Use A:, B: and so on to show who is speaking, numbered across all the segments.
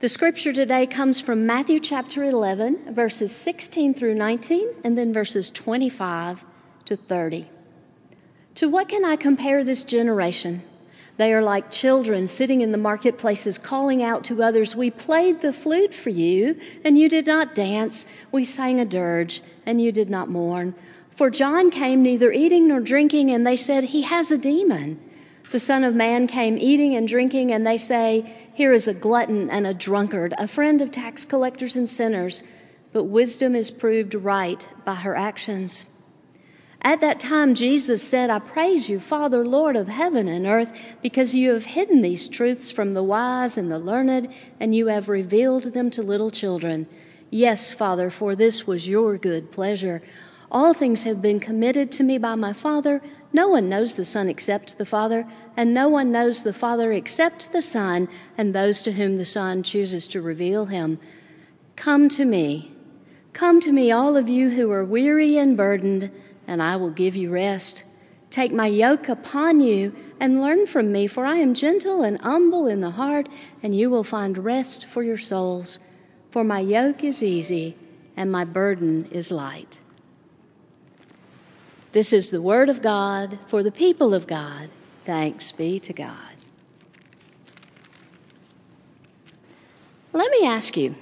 A: The scripture today comes from Matthew chapter 11, verses 16 through 19, and then verses 25 to 30. To what can I compare this generation? They are like children sitting in the marketplaces calling out to others, We played the flute for you, and you did not dance. We sang a dirge, and you did not mourn. For John came neither eating nor drinking, and they said, He has a demon. The Son of Man came eating and drinking, and they say, Here is a glutton and a drunkard, a friend of tax collectors and sinners. But wisdom is proved right by her actions. At that time, Jesus said, I praise you, Father, Lord of heaven and earth, because you have hidden these truths from the wise and the learned, and you have revealed them to little children. Yes, Father, for this was your good pleasure. All things have been committed to me by my Father. No one knows the Son except the Father, and no one knows the Father except the Son, and those to whom the Son chooses to reveal him. Come to me. Come to me, all of you who are weary and burdened and I will give you rest. Take my yoke upon you and learn from me, for I am gentle and humble in the heart, and you will find rest for your souls. For my yoke is easy and my burden is light. This is the word of God for the people of God. Thanks be to God. Let me ask you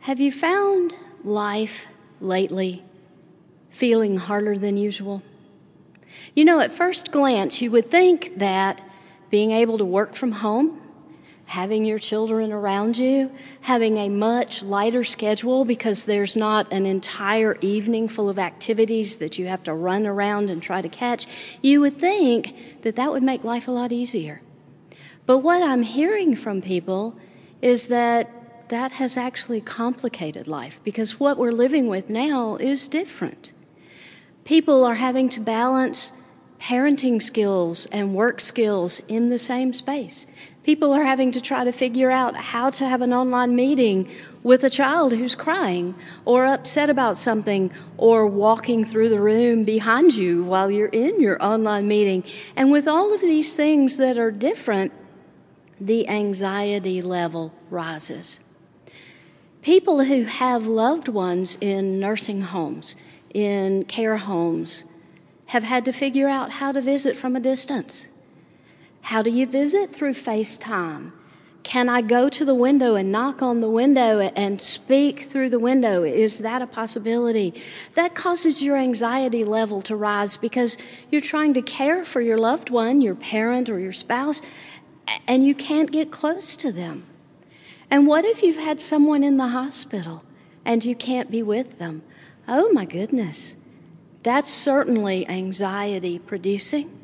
A: have you found life lately feeling harder than usual? You know, at first glance, you would think that being able to work from home, having your children around you, having a much lighter schedule because there's not an entire evening full of activities that you have to run around and try to catch, you would think that that would make life a lot easier. But what I'm hearing from people is that that has actually complicated life because what we're living with now is different. People are having to balance parenting skills and work skills in the same space. People are having to try to figure out how to have an online meeting with a child who's crying or upset about something or walking through the room behind you while you're in your online meeting. And with all of these things that are different, the anxiety level rises. People who have loved ones in nursing homes, in care homes have had to figure out how to visit from a distance. How do you visit? Through FaceTime. Can I go to the window and knock on the window and speak through the window? Is that a possibility? That causes your anxiety level to rise because you're trying to care for your loved one, your parent, or your spouse, and you can't get close to them. And what if you've had someone in the hospital and you can't be with them? Oh my goodness, that's certainly anxiety producing.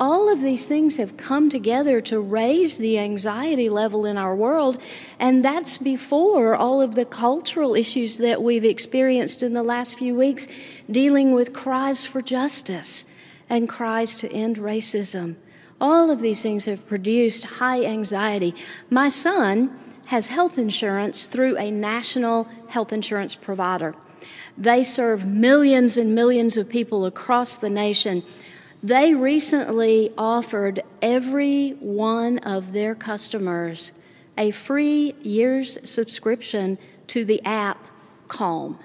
A: All of these things have come together to raise the anxiety level in our world, and that's before all of the cultural issues that we've experienced in the last few weeks, dealing with cries for justice and cries to end racism. All of these things have produced high anxiety. My son has health insurance through a national health insurance provider. They serve millions and millions of people across the nation. They recently offered every one of their customers a free year's subscription to the app Calm.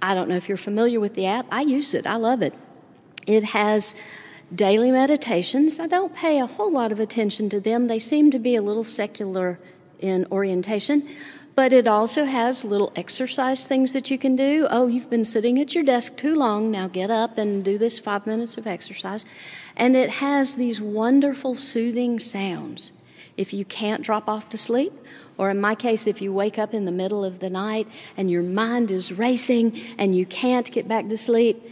A: I don't know if you're familiar with the app. I use it, I love it. It has daily meditations. I don't pay a whole lot of attention to them, they seem to be a little secular in orientation. But it also has little exercise things that you can do. Oh, you've been sitting at your desk too long. Now get up and do this five minutes of exercise. And it has these wonderful soothing sounds. If you can't drop off to sleep, or in my case, if you wake up in the middle of the night and your mind is racing and you can't get back to sleep,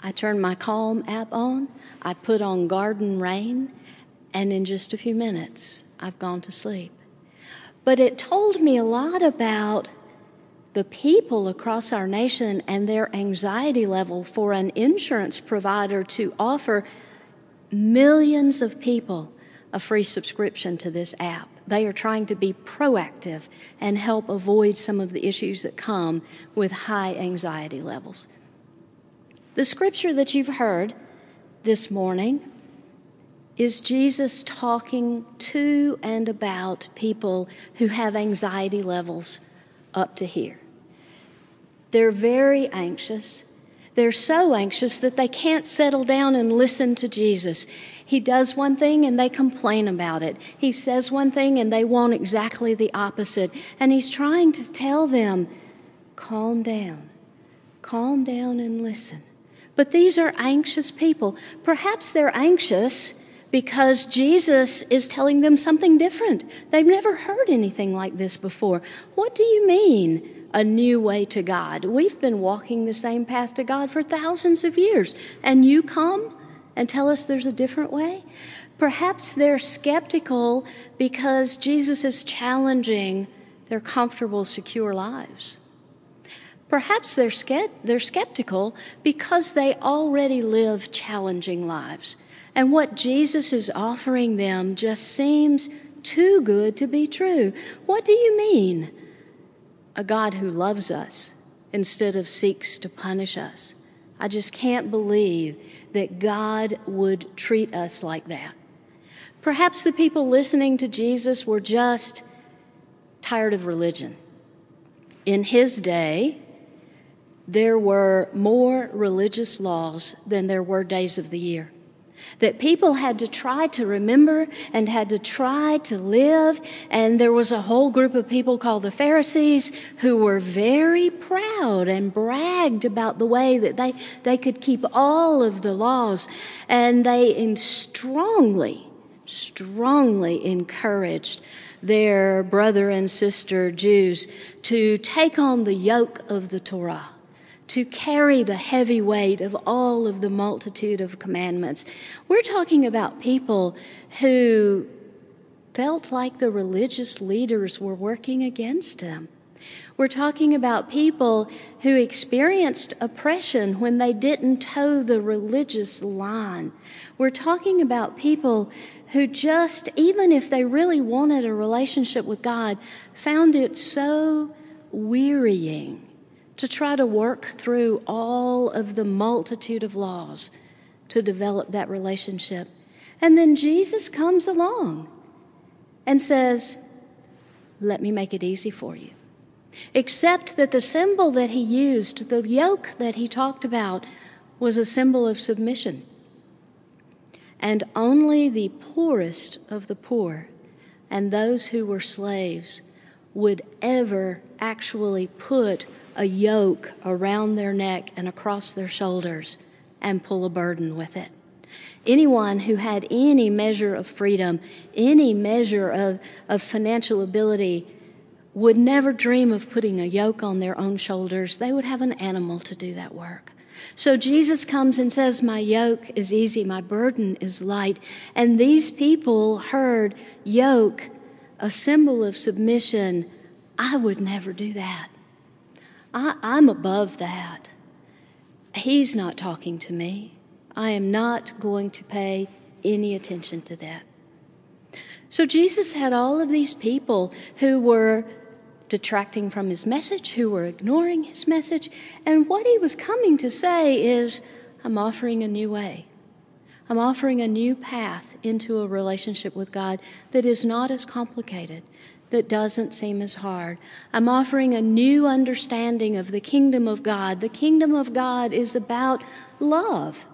A: I turn my Calm app on, I put on Garden Rain, and in just a few minutes, I've gone to sleep. But it told me a lot about the people across our nation and their anxiety level for an insurance provider to offer millions of people a free subscription to this app. They are trying to be proactive and help avoid some of the issues that come with high anxiety levels. The scripture that you've heard this morning is Jesus talking to and about people who have anxiety levels up to here. They're very anxious. They're so anxious that they can't settle down and listen to Jesus. He does one thing and they complain about it. He says one thing and they want exactly the opposite. And he's trying to tell them, calm down, calm down and listen. But these are anxious people. Perhaps they're anxious because Jesus is telling them something different. They've never heard anything like this before. What do you mean, a new way to God? We've been walking the same path to God for thousands of years, and you come and tell us there's a different way? Perhaps they're skeptical because Jesus is challenging their comfortable, secure lives. Perhaps they're, they're skeptical because they already live challenging lives. And what Jesus is offering them just seems too good to be true. What do you mean? A God who loves us instead of seeks to punish us. I just can't believe that God would treat us like that. Perhaps the people listening to Jesus were just tired of religion. In his day, there were more religious laws than there were days of the year that people had to try to remember and had to try to live. And there was a whole group of people called the Pharisees who were very proud and bragged about the way that they, they could keep all of the laws. And they strongly, strongly encouraged their brother and sister Jews to take on the yoke of the Torah to carry the heavy weight of all of the multitude of commandments. We're talking about people who felt like the religious leaders were working against them. We're talking about people who experienced oppression when they didn't toe the religious line. We're talking about people who just, even if they really wanted a relationship with God, found it so wearying to try to work through all of the multitude of laws to develop that relationship. And then Jesus comes along and says, Let me make it easy for you. Except that the symbol that he used, the yoke that he talked about, was a symbol of submission. And only the poorest of the poor and those who were slaves would ever actually put a yoke around their neck and across their shoulders and pull a burden with it. Anyone who had any measure of freedom, any measure of, of financial ability, would never dream of putting a yoke on their own shoulders. They would have an animal to do that work. So Jesus comes and says, My yoke is easy, my burden is light. And these people heard yoke, a symbol of submission. I would never do that. I, I'm above that. He's not talking to me. I am not going to pay any attention to that. So Jesus had all of these people who were detracting from his message, who were ignoring his message, and what he was coming to say is, I'm offering a new way. I'm offering a new path into a relationship with God that is not as complicated, that doesn't seem as hard. I'm offering a new understanding of the kingdom of God. The kingdom of God is about love.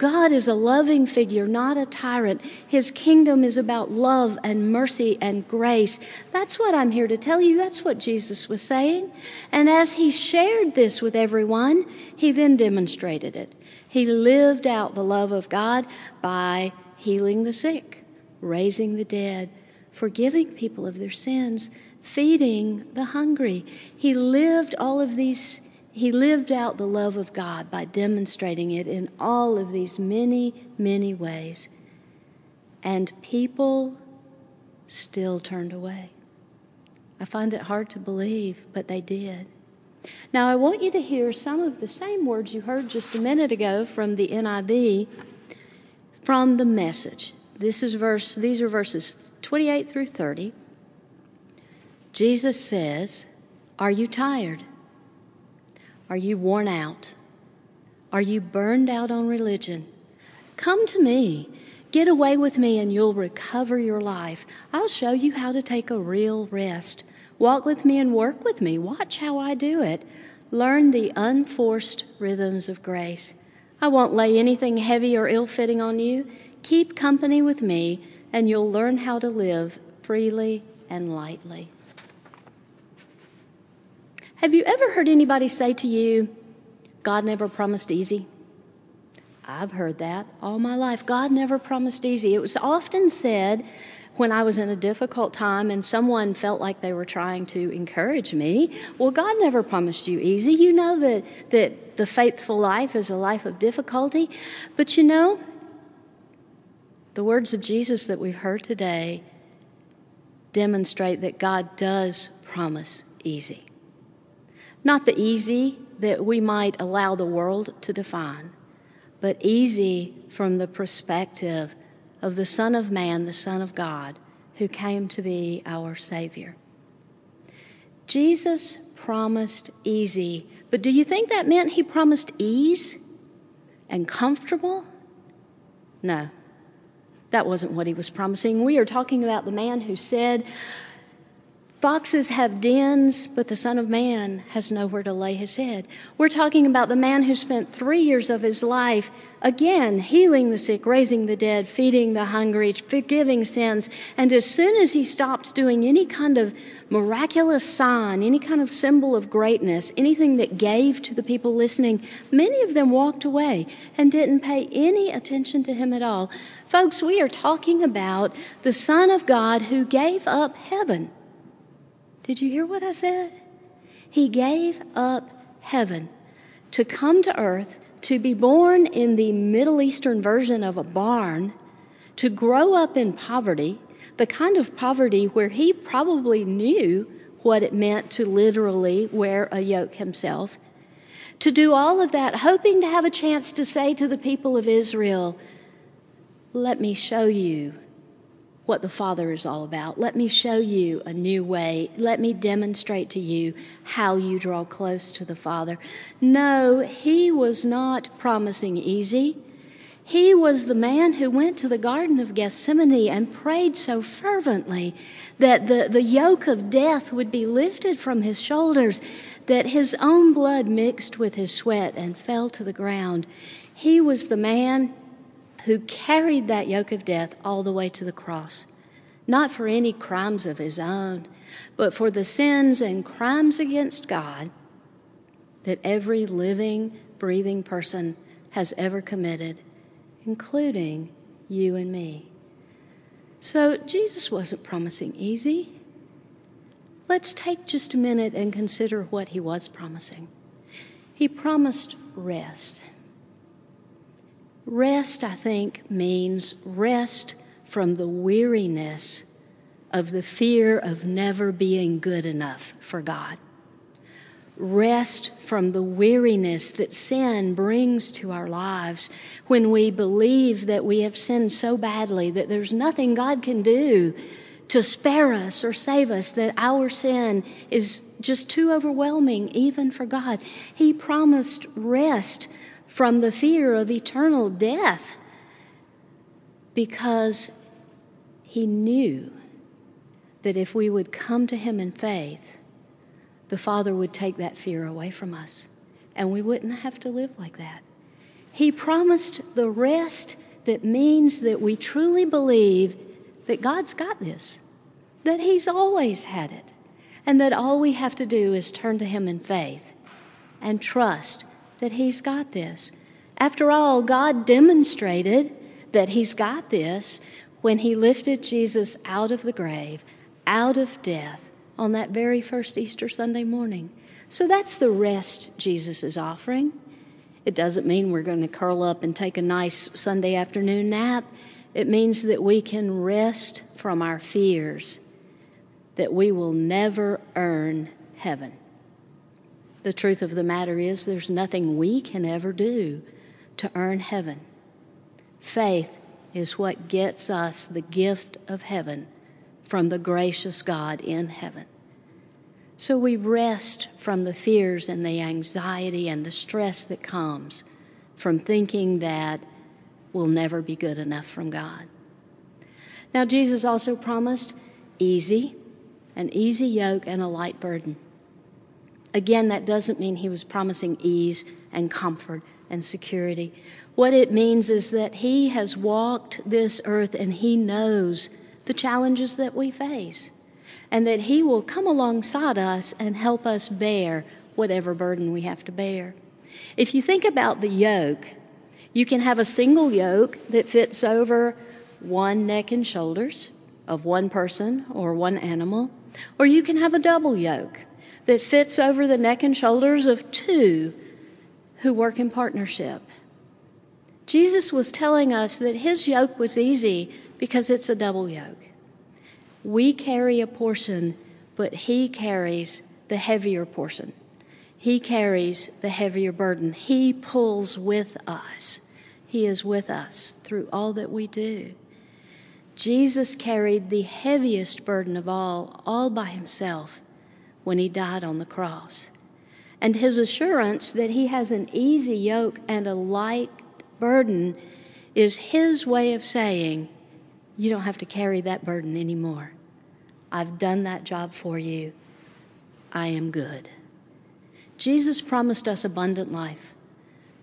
A: God is a loving figure, not a tyrant. His kingdom is about love and mercy and grace. That's what I'm here to tell you. That's what Jesus was saying. And as he shared this with everyone, he then demonstrated it. He lived out the love of God by healing the sick, raising the dead, forgiving people of their sins, feeding the hungry. He lived all of these, he lived out the love of God by demonstrating it in all of these many, many ways. And people still turned away. I find it hard to believe, but they did. Now, I want you to hear some of the same words you heard just a minute ago from the NIV from the message. This is verse, these are verses 28 through 30. Jesus says, Are you tired? Are you worn out? Are you burned out on religion? Come to me. Get away with me and you'll recover your life. I'll show you how to take a real rest. Walk with me and work with me. Watch how I do it. Learn the unforced rhythms of grace. I won't lay anything heavy or ill fitting on you. Keep company with me, and you'll learn how to live freely and lightly. Have you ever heard anybody say to you, God never promised easy? I've heard that all my life. God never promised easy. It was often said when I was in a difficult time and someone felt like they were trying to encourage me, well, God never promised you easy. You know that, that the faithful life is a life of difficulty. But you know, the words of Jesus that we've heard today demonstrate that God does promise easy. Not the easy that we might allow the world to define, but easy from the perspective of the Son of Man, the Son of God, who came to be our Savior. Jesus promised easy, but do you think that meant he promised ease and comfortable? No, that wasn't what he was promising. We are talking about the man who said, Foxes have dens, but the Son of Man has nowhere to lay his head. We're talking about the man who spent three years of his life, again, healing the sick, raising the dead, feeding the hungry, forgiving sins. And as soon as he stopped doing any kind of miraculous sign, any kind of symbol of greatness, anything that gave to the people listening, many of them walked away and didn't pay any attention to him at all. Folks, we are talking about the Son of God who gave up heaven did you hear what I said? He gave up heaven to come to earth, to be born in the Middle Eastern version of a barn, to grow up in poverty, the kind of poverty where he probably knew what it meant to literally wear a yoke himself, to do all of that, hoping to have a chance to say to the people of Israel, Let me show you what the Father is all about. Let me show you a new way. Let me demonstrate to you how you draw close to the Father. No, he was not promising easy. He was the man who went to the Garden of Gethsemane and prayed so fervently that the, the yoke of death would be lifted from his shoulders, that his own blood mixed with his sweat and fell to the ground. He was the man who carried that yoke of death all the way to the cross, not for any crimes of his own, but for the sins and crimes against God that every living, breathing person has ever committed, including you and me. So Jesus wasn't promising easy. Let's take just a minute and consider what he was promising. He promised rest. Rest, I think, means rest from the weariness of the fear of never being good enough for God. Rest from the weariness that sin brings to our lives when we believe that we have sinned so badly that there's nothing God can do to spare us or save us, that our sin is just too overwhelming even for God. He promised rest from the fear of eternal death because he knew that if we would come to him in faith, the Father would take that fear away from us and we wouldn't have to live like that. He promised the rest that means that we truly believe that God's got this, that He's always had it, and that all we have to do is turn to Him in faith and trust that He's got this. After all, God demonstrated that He's got this when He lifted Jesus out of the grave, out of death, on that very first Easter Sunday morning. So that's the rest Jesus is offering. It doesn't mean we're going to curl up and take a nice Sunday afternoon nap. It means that we can rest from our fears, that we will never earn heaven. The truth of the matter is, there's nothing we can ever do to earn heaven. Faith is what gets us the gift of heaven from the gracious God in heaven. So we rest from the fears and the anxiety and the stress that comes from thinking that we'll never be good enough from God. Now, Jesus also promised easy, an easy yoke and a light burden. Again, that doesn't mean he was promising ease and comfort and security. What it means is that he has walked this earth and he knows the challenges that we face, and that he will come alongside us and help us bear whatever burden we have to bear. If you think about the yoke, you can have a single yoke that fits over one neck and shoulders of one person or one animal, or you can have a double yoke that fits over the neck and shoulders of two who work in partnership. Jesus was telling us that his yoke was easy because it's a double yoke. We carry a portion, but he carries the heavier portion. He carries the heavier burden. He pulls with us. He is with us through all that we do. Jesus carried the heaviest burden of all, all by himself, when he died on the cross. And his assurance that he has an easy yoke and a light burden is his way of saying, You don't have to carry that burden anymore. I've done that job for you. I am good. Jesus promised us abundant life,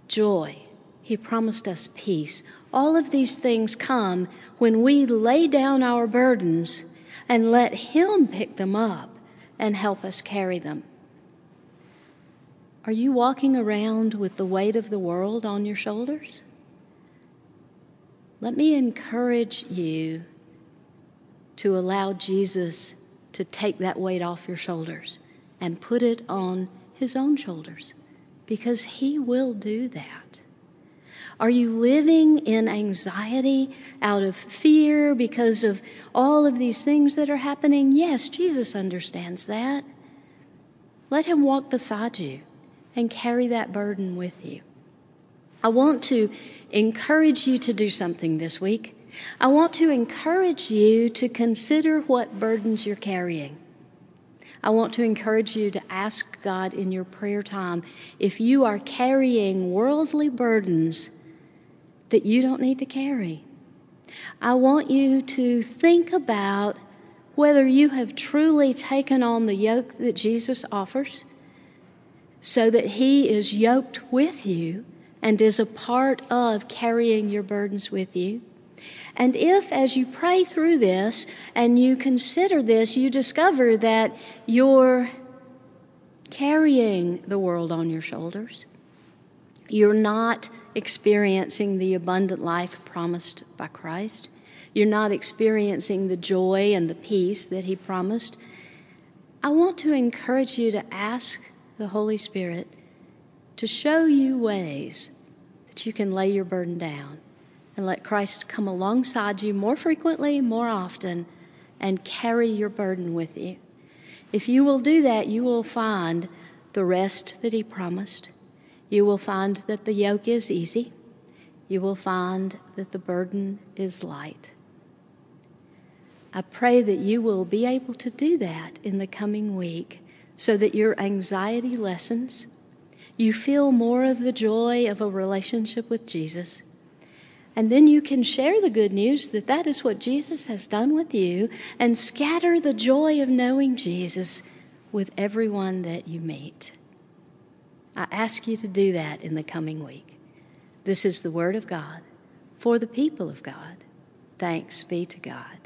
A: joy. He promised us peace. All of these things come when we lay down our burdens and let Him pick them up and help us carry them. Are you walking around with the weight of the world on your shoulders? Let me encourage you to allow Jesus to take that weight off your shoulders and put it on His own shoulders because He will do that. Are you living in anxiety out of fear because of all of these things that are happening? Yes, Jesus understands that. Let Him walk beside you and carry that burden with you. I want to encourage you to do something this week. I want to encourage you to consider what burdens you're carrying. I want to encourage you to ask God in your prayer time if you are carrying worldly burdens that you don't need to carry. I want you to think about whether you have truly taken on the yoke that Jesus offers so that He is yoked with you and is a part of carrying your burdens with you. And if, as you pray through this and you consider this, you discover that you're carrying the world on your shoulders, you're not experiencing the abundant life promised by Christ. You're not experiencing the joy and the peace that He promised. I want to encourage you to ask the Holy Spirit to show you ways that you can lay your burden down and let Christ come alongside you more frequently, more often, and carry your burden with you. If you will do that, you will find the rest that He promised. You will find that the yoke is easy. You will find that the burden is light. I pray that you will be able to do that in the coming week so that your anxiety lessens. You feel more of the joy of a relationship with Jesus. And then you can share the good news that that is what Jesus has done with you and scatter the joy of knowing Jesus with everyone that you meet. I ask you to do that in the coming week. This is the Word of God for the people of God. Thanks be to God.